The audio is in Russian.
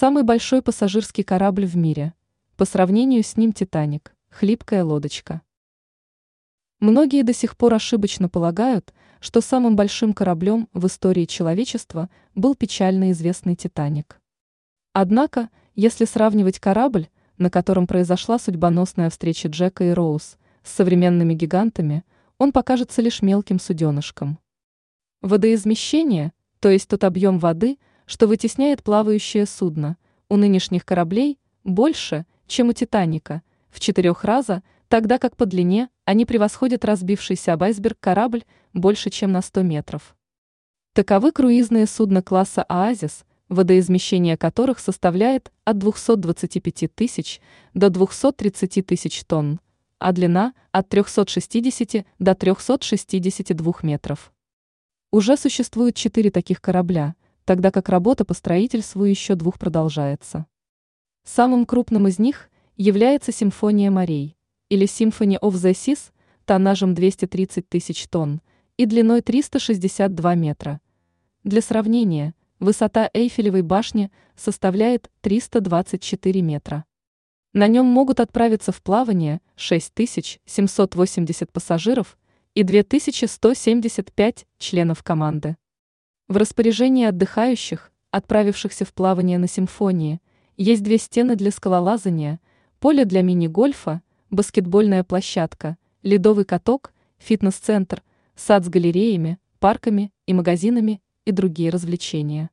Самый большой пассажирский корабль в мире. По сравнению с ним «Титаник» – хлипкая лодочка. Многие до сих пор ошибочно полагают, что самым большим кораблем в истории человечества был печально известный «Титаник». Однако, если сравнивать корабль, на котором произошла судьбоносная встреча Джека и Роуз, с современными гигантами, он покажется лишь мелким суденышком. Водоизмещение, то есть тот объем воды, что вытесняет плавающее судно, у нынешних кораблей больше, чем у «Титаника», в четырех раза, тогда как по длине они превосходят разбившийся об айсберг корабль больше, чем на 100 метров. Таковы круизные судна класса «Оазис», водоизмещение которых составляет от 225 тысяч до 230 тысяч тонн, а длина от 360 до 362 метров. Уже существует четыре таких корабля, тогда как работа по строительству еще двух продолжается. Самым крупным из них является «Симфония морей» или «Symphony of the Seas» тоннажем 230 тысяч тонн и длиной 362 метра. Для сравнения, Высота Эйфелевой башни составляет 324 метра. На нем могут отправиться в плавание 6780 пассажиров и 2175 членов команды. В распоряжении отдыхающих, отправившихся в плавание на симфонии, есть две стены для скалолазания, поле для мини-гольфа, баскетбольная площадка, ледовый каток, фитнес-центр, сад с галереями, парками и магазинами и другие развлечения.